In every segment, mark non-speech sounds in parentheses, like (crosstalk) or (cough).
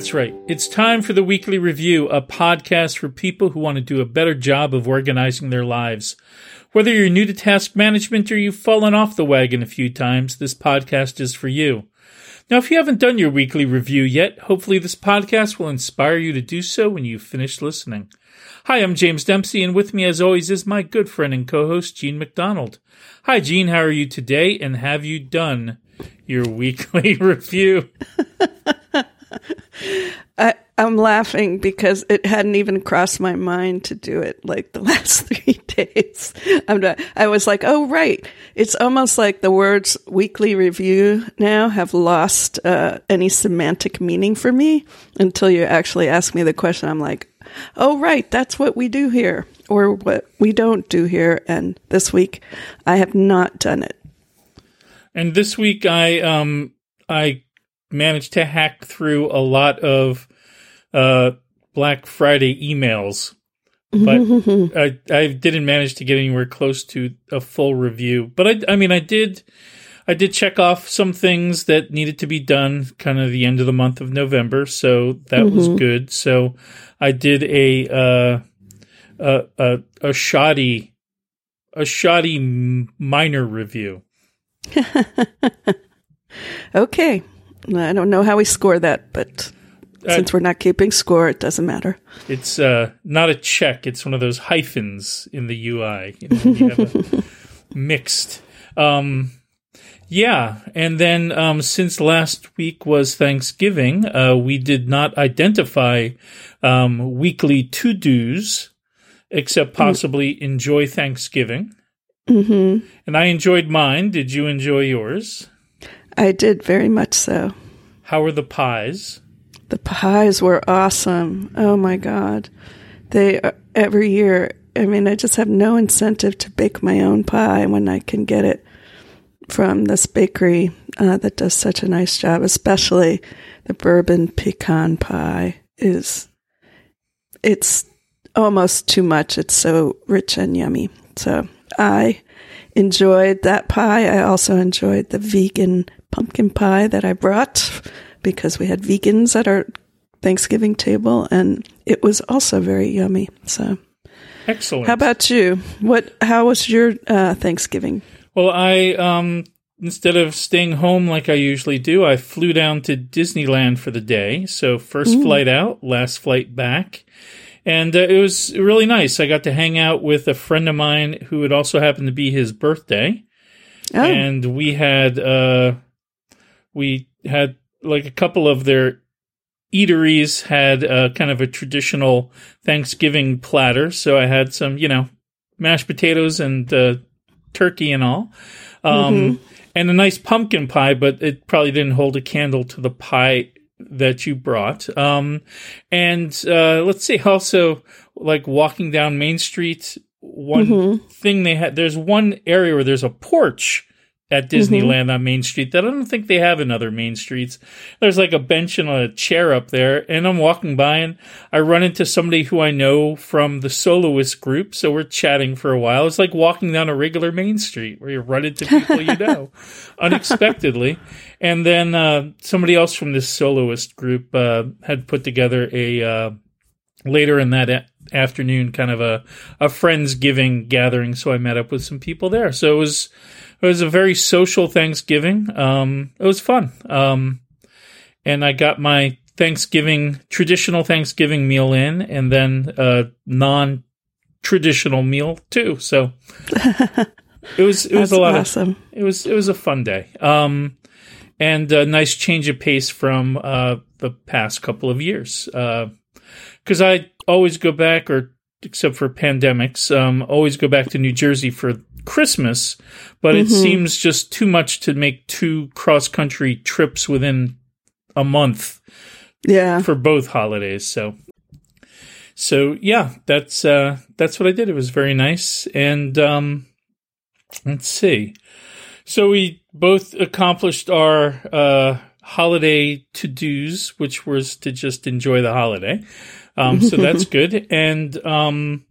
That's right. It's time for the Weekly Review, a podcast for people who want to do a better job of organizing their lives. Whether you're new to task management or you've fallen off the wagon a few times, this podcast is for you. Now, if you haven't done your weekly review yet, hopefully this podcast will inspire you to do so when you finish listening. Hi, I'm James Dempsey, and with me, as always, is my good friend and co host, Jean MacDonald. Hi, Jean, how are you today, and have you done your (laughs) weekly review? (laughs) I, I'm laughing because it hadn't even crossed my mind to do it like the (laughs) last three days. I'm not, I was like, oh, right. It's almost like the words weekly review now have lost uh, any semantic meaning for me until you actually ask me the question. I'm like, oh, right. That's what we do here or what we don't do here. And this week I have not done it. And this week I, um, I managed to hack through a lot of uh, Black Friday emails, but (laughs) I, I didn't manage to get anywhere close to a full review. But I, I mean, I did, I did check off some things that needed to be done, kind of the end of the month of November, so that mm-hmm. was good. So I did a uh, a, a, a shoddy a shoddy minor review. (laughs) okay. I don't know how we score that, but uh, since we're not keeping score, it doesn't matter. It's uh, not a check. It's one of those hyphens in the UI. You, know, you have (laughs) mixed. Um, yeah, and then um, since last week was Thanksgiving, uh, we did not identify um, weekly to dos, except possibly mm. enjoy Thanksgiving. Mm-hmm. And I enjoyed mine. Did you enjoy yours? I did very much so. How were the pies? The pies were awesome. Oh my god. They uh, every year, I mean, I just have no incentive to bake my own pie when I can get it from this bakery uh, that does such a nice job, especially the bourbon pecan pie is it's almost too much. It's so rich and yummy. So I enjoyed that pie. I also enjoyed the vegan pumpkin pie that I brought because we had vegans at our Thanksgiving table, and it was also very yummy. So, excellent. How about you? What? How was your uh, Thanksgiving? Well, I um, instead of staying home like I usually do, I flew down to Disneyland for the day. So first Ooh. flight out, last flight back. And uh, it was really nice. I got to hang out with a friend of mine who it also happened to be his birthday. Oh. And we had uh, we had like a couple of their eateries had a, kind of a traditional Thanksgiving platter. So I had some, you know, mashed potatoes and uh, turkey and all. Um, mm-hmm. And a nice pumpkin pie, but it probably didn't hold a candle to the pie that you brought. Um, and uh, let's see, also like walking down Main Street, one mm-hmm. thing they had, there's one area where there's a porch at Disneyland mm-hmm. on Main Street that I don't think they have in other main streets. There's like a bench and a chair up there, and I'm walking by and I run into somebody who I know from the soloist group. So we're chatting for a while. It's like walking down a regular Main Street where you run into people you know (laughs) unexpectedly. And then uh, somebody else from this soloist group uh, had put together a uh, later in that a- afternoon kind of a a friends giving gathering. So I met up with some people there. So it was it was a very social Thanksgiving. Um, it was fun. Um, and I got my Thanksgiving traditional Thanksgiving meal in, and then a non traditional meal too. So (laughs) it was it was a lot awesome. of it was it was a fun day. Um, and a nice change of pace from uh, the past couple of years. Because I always go back, or except for pandemics, um, always go back to New Jersey for Christmas, but mm-hmm. it seems just too much to make two cross country trips within a month. Yeah. For both holidays. So so yeah, that's uh that's what I did. It was very nice. And um let's see. So we both accomplished our uh holiday to dos, which was to just enjoy the holiday. Um so that's (laughs) good. And um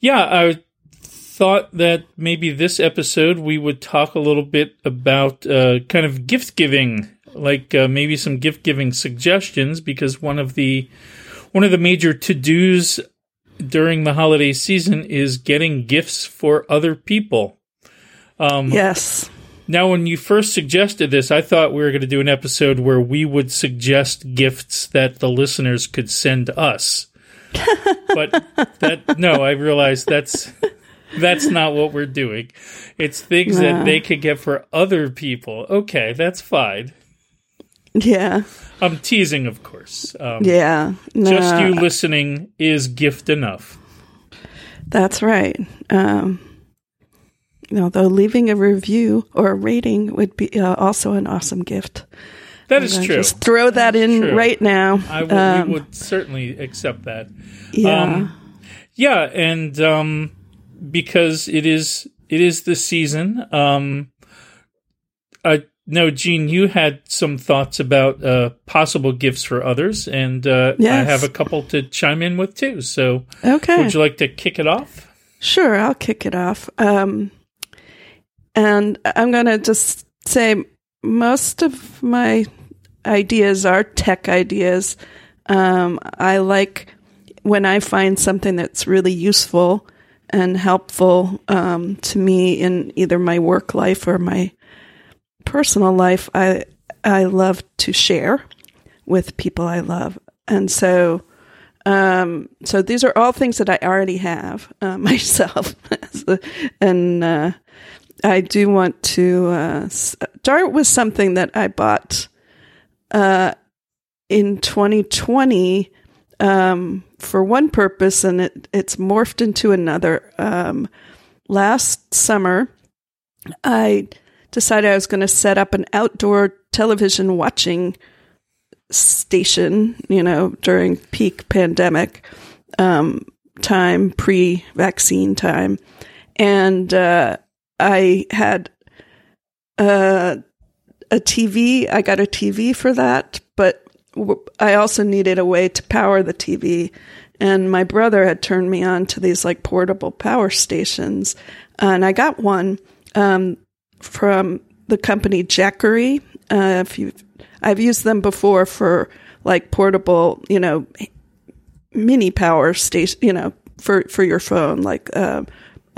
yeah, I thought that maybe this episode we would talk a little bit about uh, kind of gift giving like uh, maybe some gift giving suggestions because one of the one of the major to dos during the holiday season is getting gifts for other people. Um, yes. Now, when you first suggested this, I thought we were going to do an episode where we would suggest gifts that the listeners could send us. (laughs) but that no, I realized that's that's not what we're doing. It's things no. that they could get for other people. Okay, that's fine. Yeah. I'm teasing, of course. Um, yeah. No. Just you listening is gift enough. That's right. Um, although leaving a review or a rating would be uh, also an awesome gift. That is true. Just throw that in true. right now. I w- um, would certainly accept that. Yeah. Um, yeah, and um, because it is it is the season. Um, I know, Jean, you had some thoughts about uh, possible gifts for others, and uh, yes. I have a couple to chime in with too. So, okay, would you like to kick it off? Sure, I'll kick it off. Um, and I'm going to just say most of my ideas are tech ideas. Um, I like when I find something that's really useful and helpful um, to me in either my work life or my personal life. I I love to share with people I love, and so um, so these are all things that I already have uh, (laughs) myself, (laughs) and uh, I do want to uh, start with something that I bought uh, in 2020 um, for one purpose, and it, it's morphed into another. Um, last summer, I decided I was going to set up an outdoor television watching station, you know, during peak pandemic um, time, pre vaccine time. And uh, I had uh, a TV. I got a TV for that, but I also needed a way to power the TV. And my brother had turned me on to these like portable power stations. And I got one um, from the company Jackery. Uh, if you, I've used them before for like portable, you know, mini power station, you know, for, for your phone, like uh,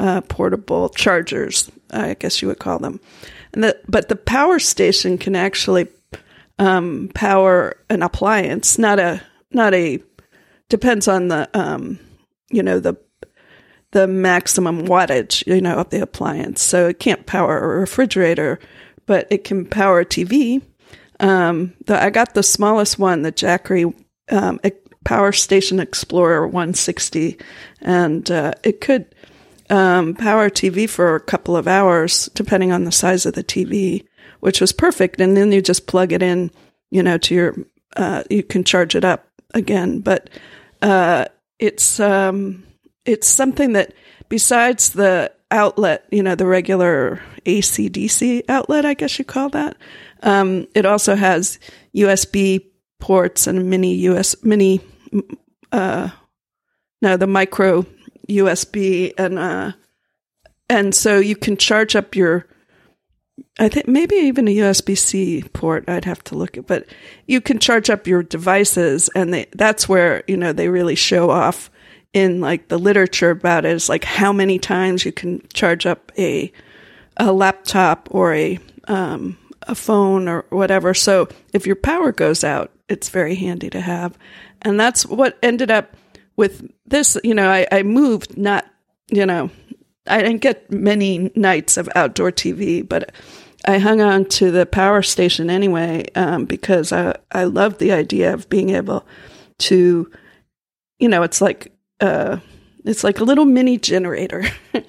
uh, portable chargers, I guess you would call them. And the, but the power station can actually um, power an appliance, not a not a depends on the um, you know the the maximum wattage you know of the appliance. So it can't power a refrigerator, but it can power a TV. Um, the, I got the smallest one, the Jackery um, Power Station Explorer 160, and uh, it could um, power TV for a couple of hours, depending on the size of the TV which was perfect. And then you just plug it in, you know, to your, uh, you can charge it up again. But uh, it's um, it's something that besides the outlet, you know, the regular AC/DC outlet, I guess you call that. Um, it also has USB ports and mini US mini, uh, no, the micro USB and uh, and so you can charge up your I think maybe even a USB C port. I'd have to look at, but you can charge up your devices, and they, that's where you know they really show off in like the literature about it is like how many times you can charge up a a laptop or a um, a phone or whatever. So if your power goes out, it's very handy to have, and that's what ended up with this. You know, I, I moved not you know I didn't get many nights of outdoor TV, but I hung on to the power station anyway um, because I I love the idea of being able to, you know, it's like uh, it's like a little mini generator, (laughs)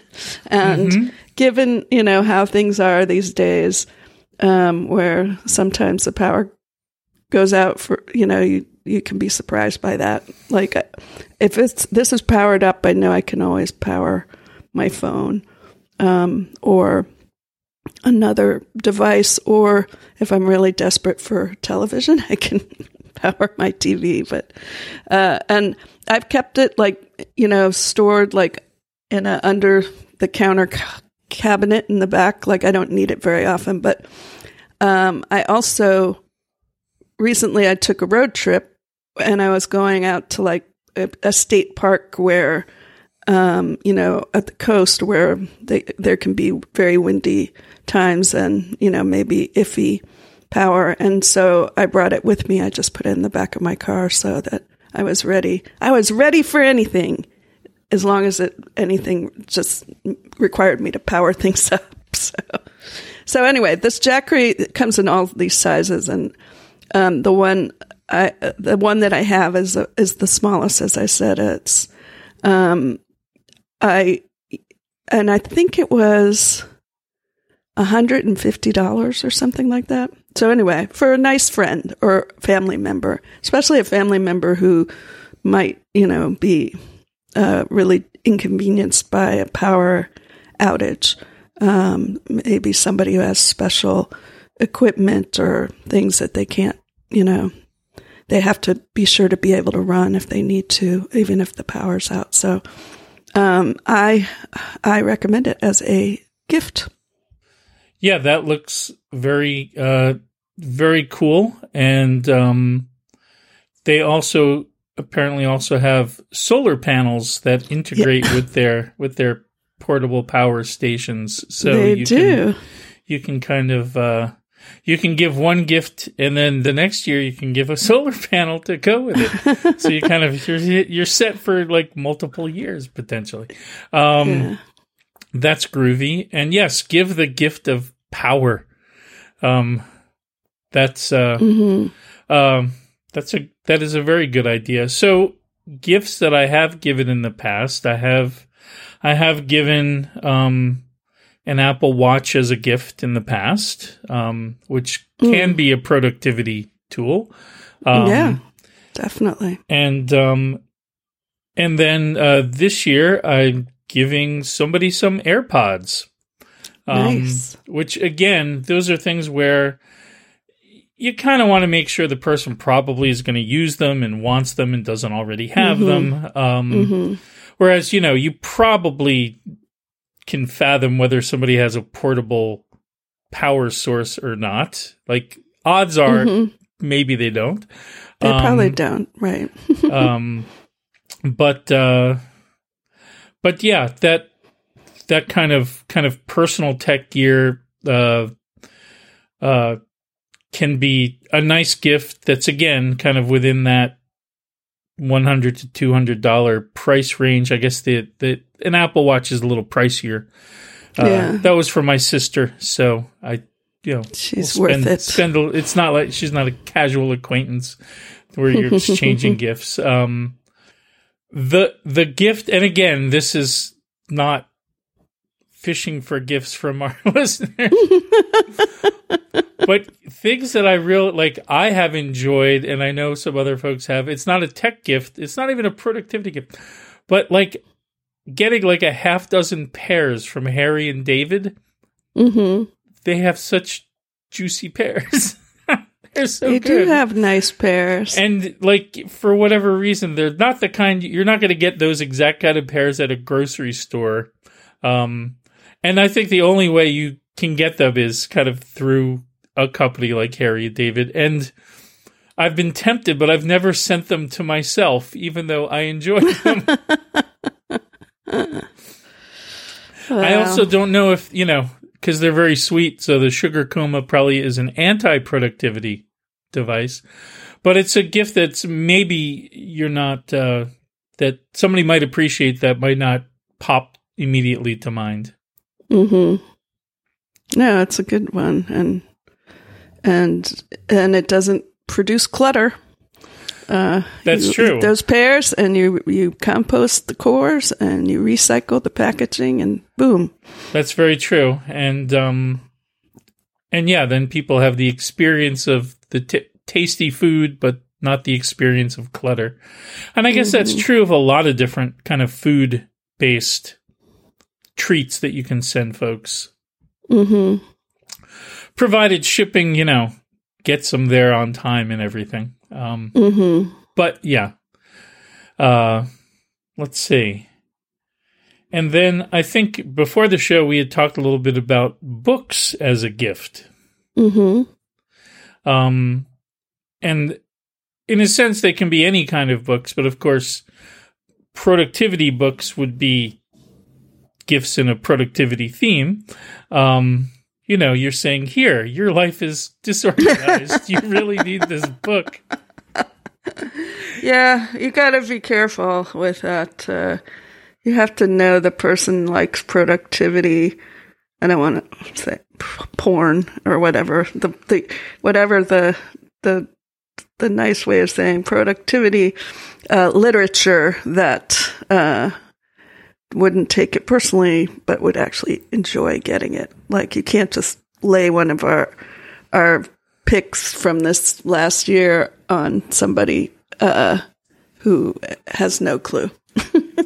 and mm-hmm. given you know how things are these days, um, where sometimes the power goes out for you know you you can be surprised by that. Like if it's this is powered up, I know I can always power my phone um, or another device, or if I'm really desperate for television, (laughs) I can power my TV. But uh, and I've kept it like you know stored like in a under the counter ca- cabinet in the back. Like I don't need it very often, but um, I also recently I took a road trip and I was going out to like a, a state park where, um, you know, at the coast where they, there can be very windy times and, you know, maybe iffy power. And so I brought it with me. I just put it in the back of my car so that I was ready. I was ready for anything as long as it anything just required me to power (laughs) things up. So, so anyway, this Jackery comes in all these sizes, and um, the one I the one that I have is is the smallest. As I said, it's um, I and I think it was hundred and fifty dollars or something like that. So anyway, for a nice friend or family member, especially a family member who might you know be uh, really inconvenienced by a power outage, um, maybe somebody who has special equipment or things that they can't, you know, they have to be sure to be able to run if they need to, even if the power's out. So, um, I I recommend it as a gift. Yeah, that looks very uh, very cool, and um, they also apparently also have solar panels that integrate yeah. with their with their portable power stations. So they you do. Can, you can kind of uh, you can give one gift, and then the next year you can give a (laughs) solar panel to go with it. so you kind of you're you're set for like multiple years potentially. Um, yeah. That's groovy, and yes, give the gift of power. Um, that's uh, mm-hmm. um, that's a that is a very good idea. So gifts that I have given in the past, I have I have given um, an Apple Watch as a gift in the past, um, which can mm. be a productivity tool. Um, yeah, definitely. And um, and then uh, this year, I'm giving somebody some AirPods. Um, nice. Which again, those are things where you kind of want to make sure the person probably is going to use them and wants them and doesn't already have mm-hmm. them. Um, mm-hmm. Whereas, you know, you probably can fathom whether somebody has a portable power source or not. Like odds are mm-hmm. maybe they don't. They um, probably don't, right? (laughs) um but uh but yeah, that that kind of kind of personal tech gear uh uh can be a nice gift that's again kind of within that 100 to 200 dollar price range. I guess the the an Apple Watch is a little pricier. Uh, yeah. that was for my sister, so I you know she's we'll spend, worth it. Spend a, it's not like she's not a casual acquaintance where you're exchanging (laughs) gifts. Um, the the gift, and again, this is not fishing for gifts from our (laughs) listeners. (laughs) but things that I real like I have enjoyed and I know some other folks have. It's not a tech gift. It's not even a productivity gift. But like getting like a half dozen pears from Harry and David. hmm They have such juicy pears. (laughs) they're so they good. do have nice pears. And like for whatever reason, they're not the kind you're not going to get those exact kind of pears at a grocery store. Um, and I think the only way you can get them is kind of through a company like Harry and David. And I've been tempted, but I've never sent them to myself, even though I enjoy (laughs) them. wow. I also don't know if, you know, because they're very sweet. So the sugar coma probably is an anti productivity device, but it's a gift that's maybe you're not, uh, that somebody might appreciate that might not pop immediately to mind. Mm-hmm. No, it's a good one, and and and it doesn't produce clutter. Uh, That's true. those pears, and you you compost the cores, and you recycle the packaging, and boom. That's very true, and um, and yeah, then people have the experience of the t- tasty food, but not the experience of clutter. And I guess mm-hmm. that's true of a lot of different kind of food based treats that you can send folks. Mm-hmm. Provided shipping, you know, gets them there on time and everything. Um, mm-hmm. But yeah. Uh, let's see. And then I think before the show, we had talked a little bit about books as a gift. Mm-hmm. Um, and in a sense, they can be any kind of books, but of course, productivity books would be gifts in a productivity theme. Um, you know, you're saying, here, your life is disorganized. you really need this book. Yeah, you got to be careful with that. Uh, you have to know the person likes productivity. I don't want to say porn or whatever the, the whatever the the the nice way of saying productivity uh, literature that uh, wouldn't take it personally, but would actually enjoy getting it. Like you can't just lay one of our our picks from this last year on somebody uh, who has no clue.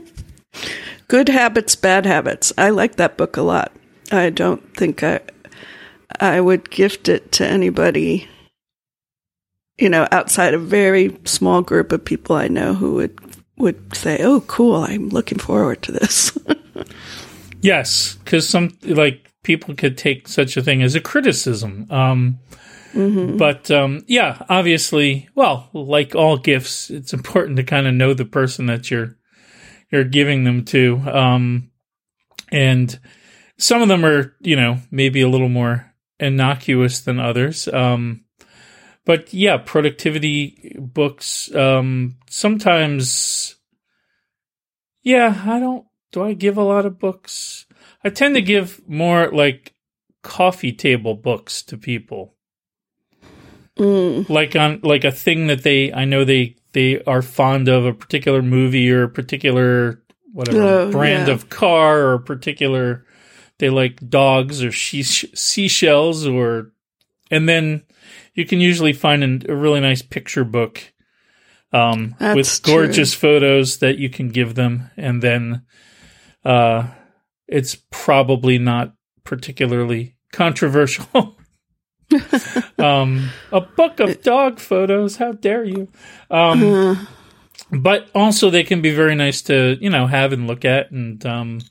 (laughs) Good habits, bad habits. I like that book a lot. I don't think I I would gift it to anybody you know outside a very small group of people I know who would would say, "Oh, cool! I'm looking forward to this." (laughs) yes, because some like people could take such a thing as a criticism. Um, mm-hmm. But um, yeah, obviously, well, like all gifts, it's important to kind of know the person that you're you're giving them to, um, and some of them are, you know, maybe a little more innocuous than others. Um, but yeah, productivity books. Um, sometimes, yeah, I don't. Do I give a lot of books? I tend to give more like coffee table books to people. Mm. Like on like a thing that they I know they they are fond of a particular movie or a particular whatever oh, brand yeah. of car or a particular they like dogs or she- seashells or and then you can usually find an, a really nice picture book um, with gorgeous true. photos that you can give them, and then uh, it's probably not particularly controversial. (laughs) um, a book of dog photos. How dare you? Um, uh But also, they can be very nice to you know have and look at, and um,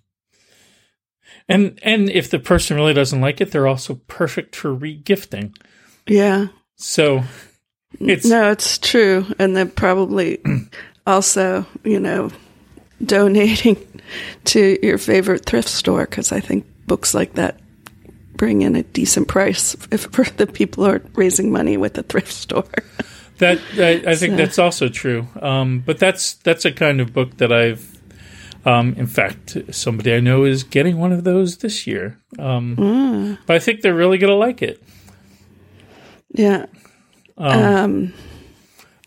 and and if the person really doesn't like it, they're also perfect for regifting. Yeah. So it's No, it's true. And then probably (clears throat) also, you know, donating to your favorite thrift store because I think books like that bring in a decent price if (laughs) for the people are raising money with the thrift store. (laughs) that I, I think so. that's also true. Um, but that's that's a kind of book that I've. Um, in fact, somebody I know is getting one of those this year. Um, mm. But I think they're really going to like it. Yeah. Um, um,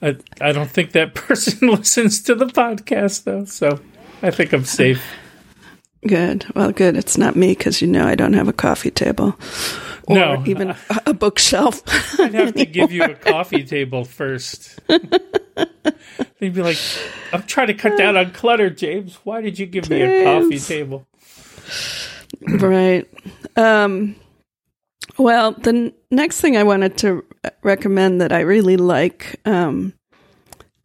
I I don't think that (laughs) person (laughs) listens to the podcast though, so I think I'm safe. Good. Well, good. It's not me because you know I don't have a coffee table. Or no, even (laughs) a bookshelf. I'd have to give you a coffee table first. They'd be like, "I'm trying to cut down on clutter, James. Why did you give James. me a coffee table?" right. Um, well, the n- next thing I wanted to recommend that I really like, um,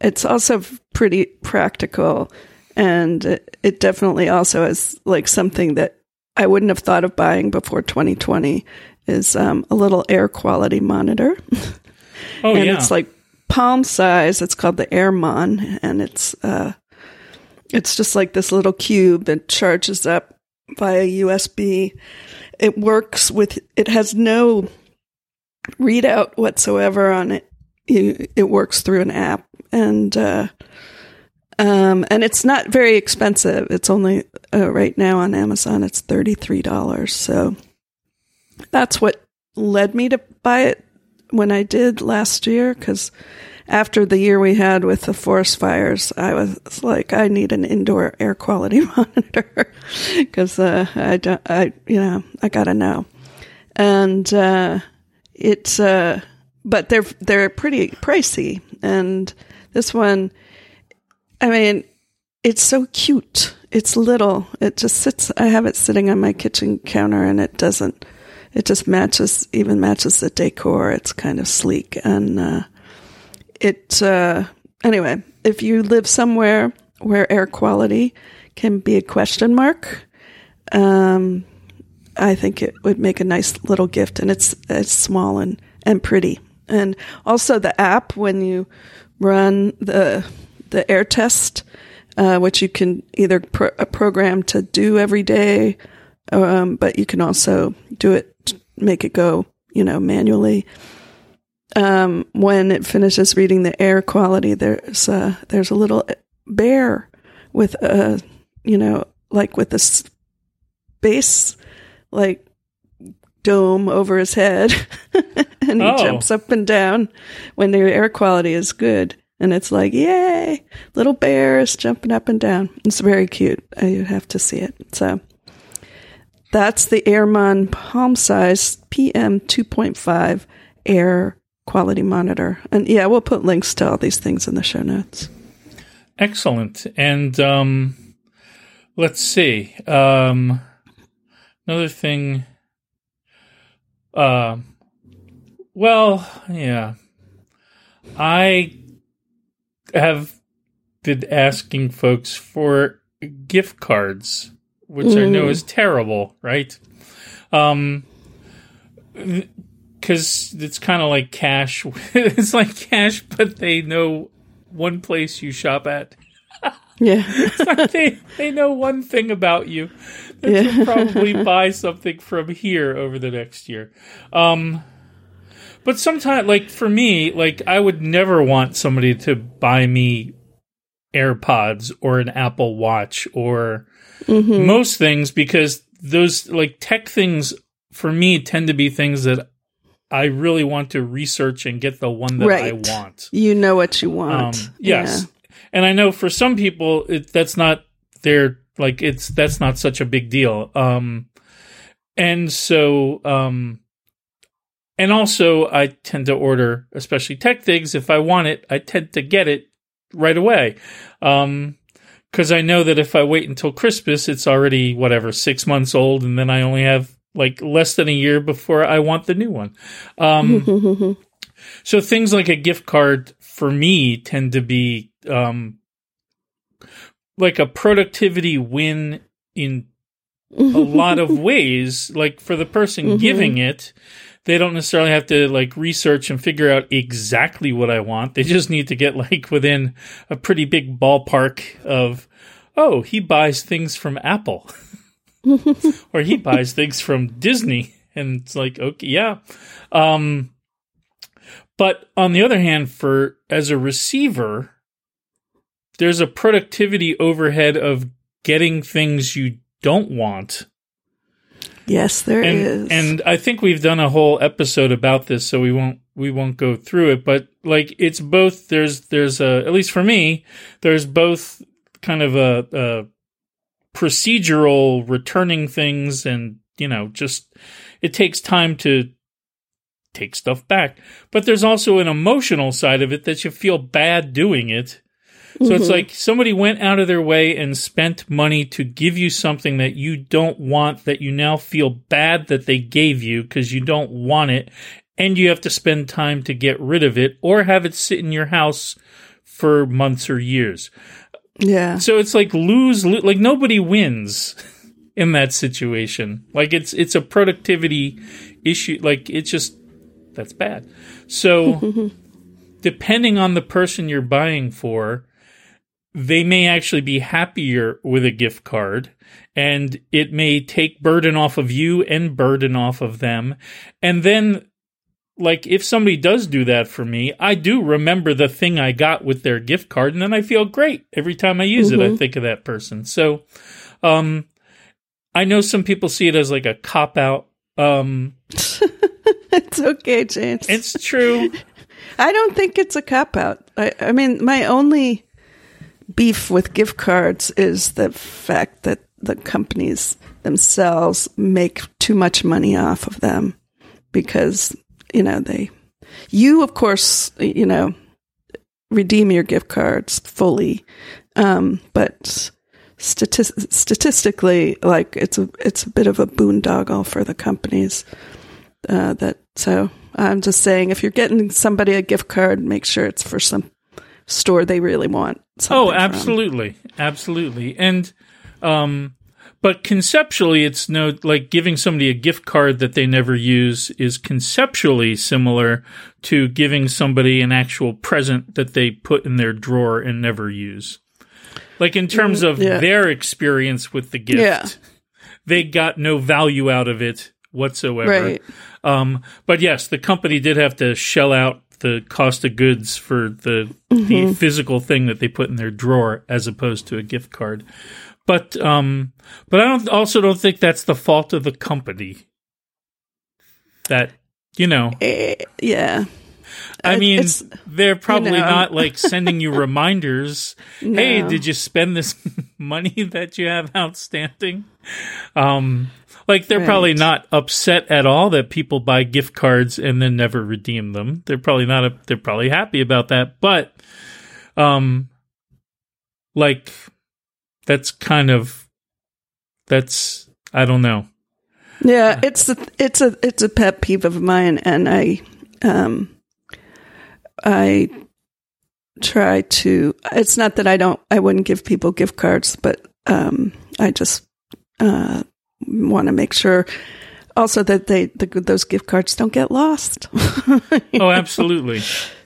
it's also pretty practical, and it, it definitely also is like something that I wouldn't have thought of buying before 2020 is um, a little air quality monitor. (laughs) Oh, and yeah. it's like palm size. It's called the AirMon, and it's uh, it's just like this little cube that charges up via USB it works with it has no readout whatsoever on it. You, it works through an app and uh, um, and it's not very expensive. It's only uh, right now on Amazon. It's thirty three dollars. So that's what led me to buy it when I did last year because after the year we had with the forest fires, I was like, I need an indoor air quality (laughs) monitor because uh, I don't, I you know, I gotta know, and uh, it's uh, but they're they're pretty pricey, and this one, I mean, it's so cute. It's little. It just sits. I have it sitting on my kitchen counter, and it doesn't. It just matches, even matches the decor. It's kind of sleek and. Uh, it uh, anyway. If you live somewhere where air quality can be a question mark, um, I think it would make a nice little gift, and it's it's small and and pretty. And also the app when you run the the air test, uh, which you can either pro- program to do every day, um, but you can also do it, make it go, you know, manually. Um, when it finishes reading the air quality, there's a, there's a little bear with a, you know, like with a space, like dome over his head. (laughs) And he Oh. jumps up and down when the air quality is good. And it's like yay little bears jumping up and down. It's very cute. You have to see it. So that's the airmon palm size pm 2.5 air quality monitor and yeah we'll put links to all these things in the show notes Excellent. And um, let's see. Um, another thing. Uh, well, yeah. I have been asking folks for gift cards, which I know is terrible, right? Um, because it's kind of like cash. (laughs) it's like cash, but they know one place you shop at. yeah they they know one thing about you. That you'll probably buy something from here over the next year. Um, but sometimes, like for me, like I would never want somebody to buy me AirPods or an Apple Watch or most things because those like tech things for me tend to be things that I really want to research and get the one that I want. you know what you want Um, yes, and I know for some people it, that's not their like it's that's not such a big deal. Um, and so um, and also I tend to order, especially tech things. If I want it, I tend to get it right away. Um, because I know that if I wait until Christmas, it's already whatever six months old, and then I only have like less than a year before I want the new one. Um, (laughs) so things like a gift card for me tend to be um, like a productivity win in a lot of (laughs) ways. Like for the person Mhm. giving it, they don't necessarily have to like research and figure out exactly what I want. They just need to get like within a pretty big ballpark of, oh, he buys things from Apple (laughs) (laughs) or he buys things from Disney. And it's like, okay, yeah. Um, but on the other hand, for as a receiver, there's a productivity overhead of getting things you don't want. yes there And is. and I think we've done a whole episode about this, so we won't we won't go through it. But like it's both there's there's a at least for me, there's both kind of a, a procedural returning things and you know, just it takes time to take stuff back. But there's also an emotional side of it that you feel bad doing it. So it's mm-hmm. like somebody went out of their way and spent money to give you something that you don't want, that you now feel bad that they gave you because you don't want it, and you have to spend time to get rid of it or have it sit in your house for months or years. Yeah So it's like lose, lo- like nobody wins in that situation. Like it's it's a productivity issue. Like it's just that's bad. So (laughs) depending on the person you're buying for, they may actually be happier with a gift card and it may take burden off of you and burden off of them. And then like if somebody does do that for me, I do remember the thing I got with their gift card and then I feel great every time I use it. I think of that person. So um I know some people see it as like a cop out. Um (laughs) it's okay james it's true. (laughs) I don't think it's a cop out. I, I mean, my only beef with gift cards is the fact that the companies themselves make too much money off of them because, you know, they, you, of course, you know, redeem your gift cards fully. Um, but statis- statistically, like it's a, it's a bit of a boondoggle for the companies uh, that so I'm just saying if you're getting somebody a gift card, make sure it's for some store they really want. Oh, from. absolutely, absolutely, and um, but conceptually, it's no like giving somebody a gift card that they never use is conceptually similar to giving somebody an actual present that they put in their drawer and never use. Like in terms of yeah. their experience with the gift, Yeah. they got no value out of it whatsoever. Right. Um, but yes, the company did have to shell out the cost of goods for the Mm-hmm. the physical thing that they put in their drawer as opposed to a gift card. But um, but I don't also don't think that's the fault of the company. That you know, Eh, yeah. I mean, it's- they're probably know. not like (laughs) sending you reminders. Hey, did you spend this (laughs) money that you have outstanding? Um, like they're probably not upset at all that people buy gift cards and then never redeem them. They're probably not. A, they're probably happy about that. But, um, like that's kind of that's I don't know. Yeah, it's a, it's a it's a pet peeve of mine, and I um I try to. It's not that I don't. I wouldn't give people gift cards, but um I just uh want to make sure also that they the, those gift cards don't get lost. (laughs) Oh, absolutely.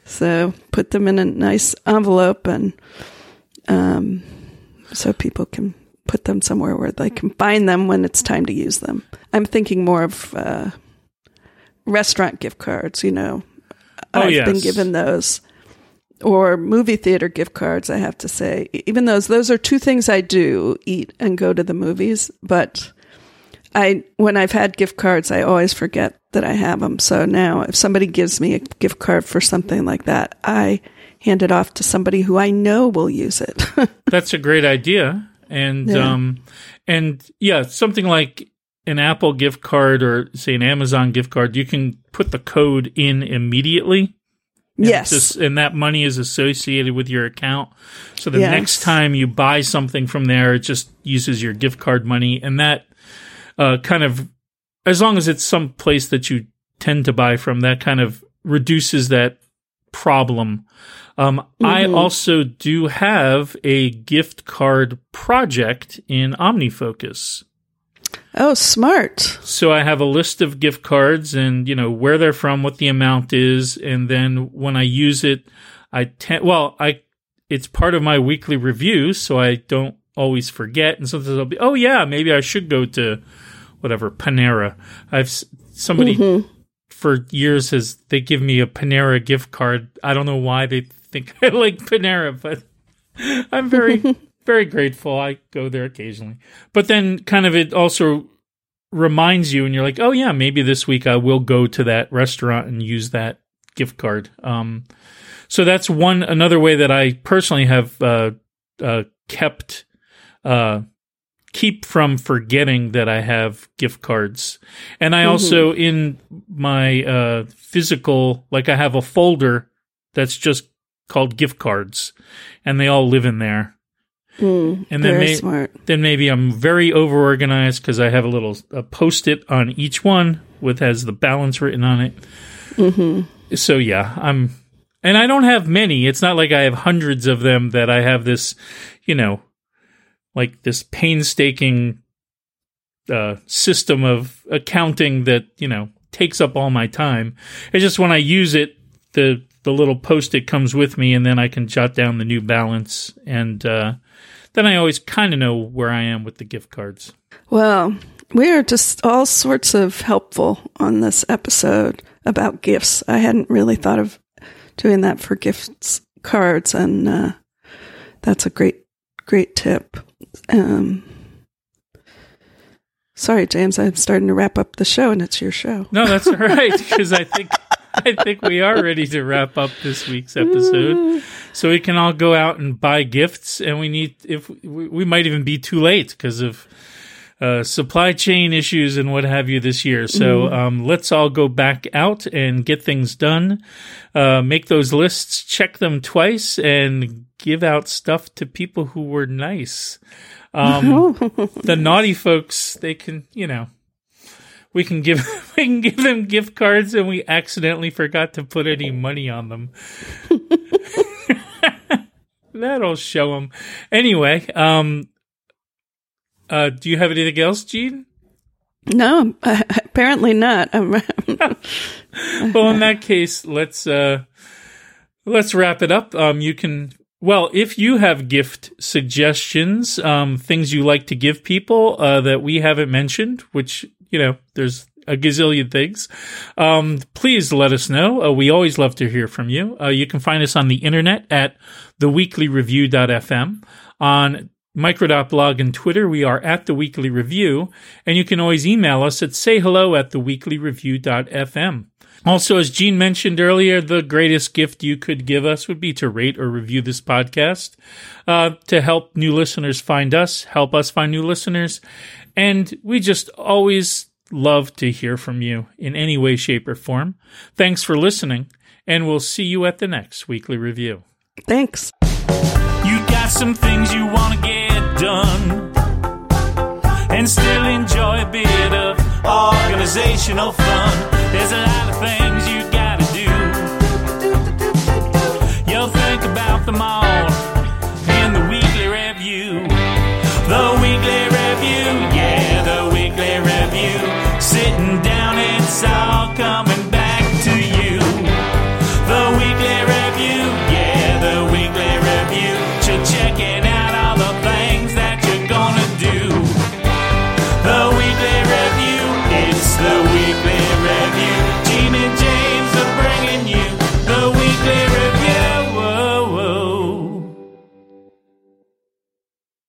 so put them in a nice envelope and um so people can put them somewhere where they can find them when it's time to use them. I'm thinking more of uh, restaurant gift cards. You know, Oh, I've been given those, or movie theater gift cards. I have to say, even those those are two things I do: eat and go to the movies. But I, when I've had gift cards, I always forget that I have them. So now, if somebody gives me a gift card for something like that, I hand it off to somebody who I know will use it. (laughs) That's a great idea. And Yeah. um and yeah, something like an Apple gift card or say an Amazon gift card, you can put the code in immediately. And yes. just- and that money is associated with your account. So the Yes. next time you buy something from there, it just uses your gift card money. And that uh, kind of, as long as it's some place that you tend to buy from, that kind of reduces that problem. Um, I Mhm. also do have a gift card project in OmniFocus. oh, smart. So I have a list of gift cards and, you know, where they're from, what the amount is. And then when I use it, I tend, well, I, it's part of my weekly review. So I don't always forget. And sometimes I'll be, oh yeah, maybe I should go to whatever, Panera. I've, somebody for years has, they give me a Panera gift card. I don't know why they think (laughs) I like Panera, but (laughs) I'm very, (laughs) very grateful. I go there occasionally. But then kind of it also reminds you and you're like, "Oh yeah, maybe this week I will go to that restaurant and use that gift card." Um so that's one another way that I personally have uh uh kept uh keep from forgetting that I have gift cards. And I also in my uh physical like I have a folder that's just called gift cards and they all live in there. Mm, And then very may- smart. then maybe I'm very over organized because I have a little a post it on each one with has the balance written on it. Mm-hmm. So yeah, I'm, and I don't have many. It's not like I have hundreds of them that I have this, you know, like this painstaking uh, system of accounting that you know takes up all my time. It's just when I use it, the the little post it comes with me, and then I can jot down the new balance, and uh, then I always kind of know where I am with the gift cards. Well, we are just all sorts of helpful on this episode about gifts. I hadn't really thought of doing that for gifts cards, and uh, that's a great, great tip. Um, sorry, James, I'm starting to wrap up the show, and it's your show. No, that's all right (laughs) because I think I think we are ready to wrap up this week's episode, so we can all go out and buy gifts. And we need if we, we might even be too late because of uh, supply chain issues and what have you this year. So um, let's all go back out and get things done. Uh, make those lists, check them twice, and give out stuff to people who were nice. Um, the (laughs) naughty folks, they can, you know, we can give (laughs) we can give them gift cards, and we accidentally forgot to put any money on them. (laughs) That'll show them. Anyway, um, Uh, do you have anything else, Jean? No, uh, apparently not. well, in that case, let's uh, let's wrap it up. Um, you can well, if you have gift suggestions, um, things you like to give people uh, that we haven't mentioned, which you know, there's a gazillion things. Um, please let us know. Uh, we always love to hear from you. Uh, you can find us on the internet at theweeklyreview.fm. On micro.blog and Twitter, we are at the Weekly Review, and you can always email us at sayhello at theweeklyreview.fm. Also, as Jean mentioned earlier, the greatest gift you could give us would be to rate or review this podcast uh, to help new listeners find us, help us find new listeners. And we just always love to hear from you in any way, shape, or form. Thanks for listening, and we'll see you at the next weekly review. Thanks. You got some things you want to get done and still enjoy a bit of organizational fun. There's a lot of things you gotta do. You'll think about them all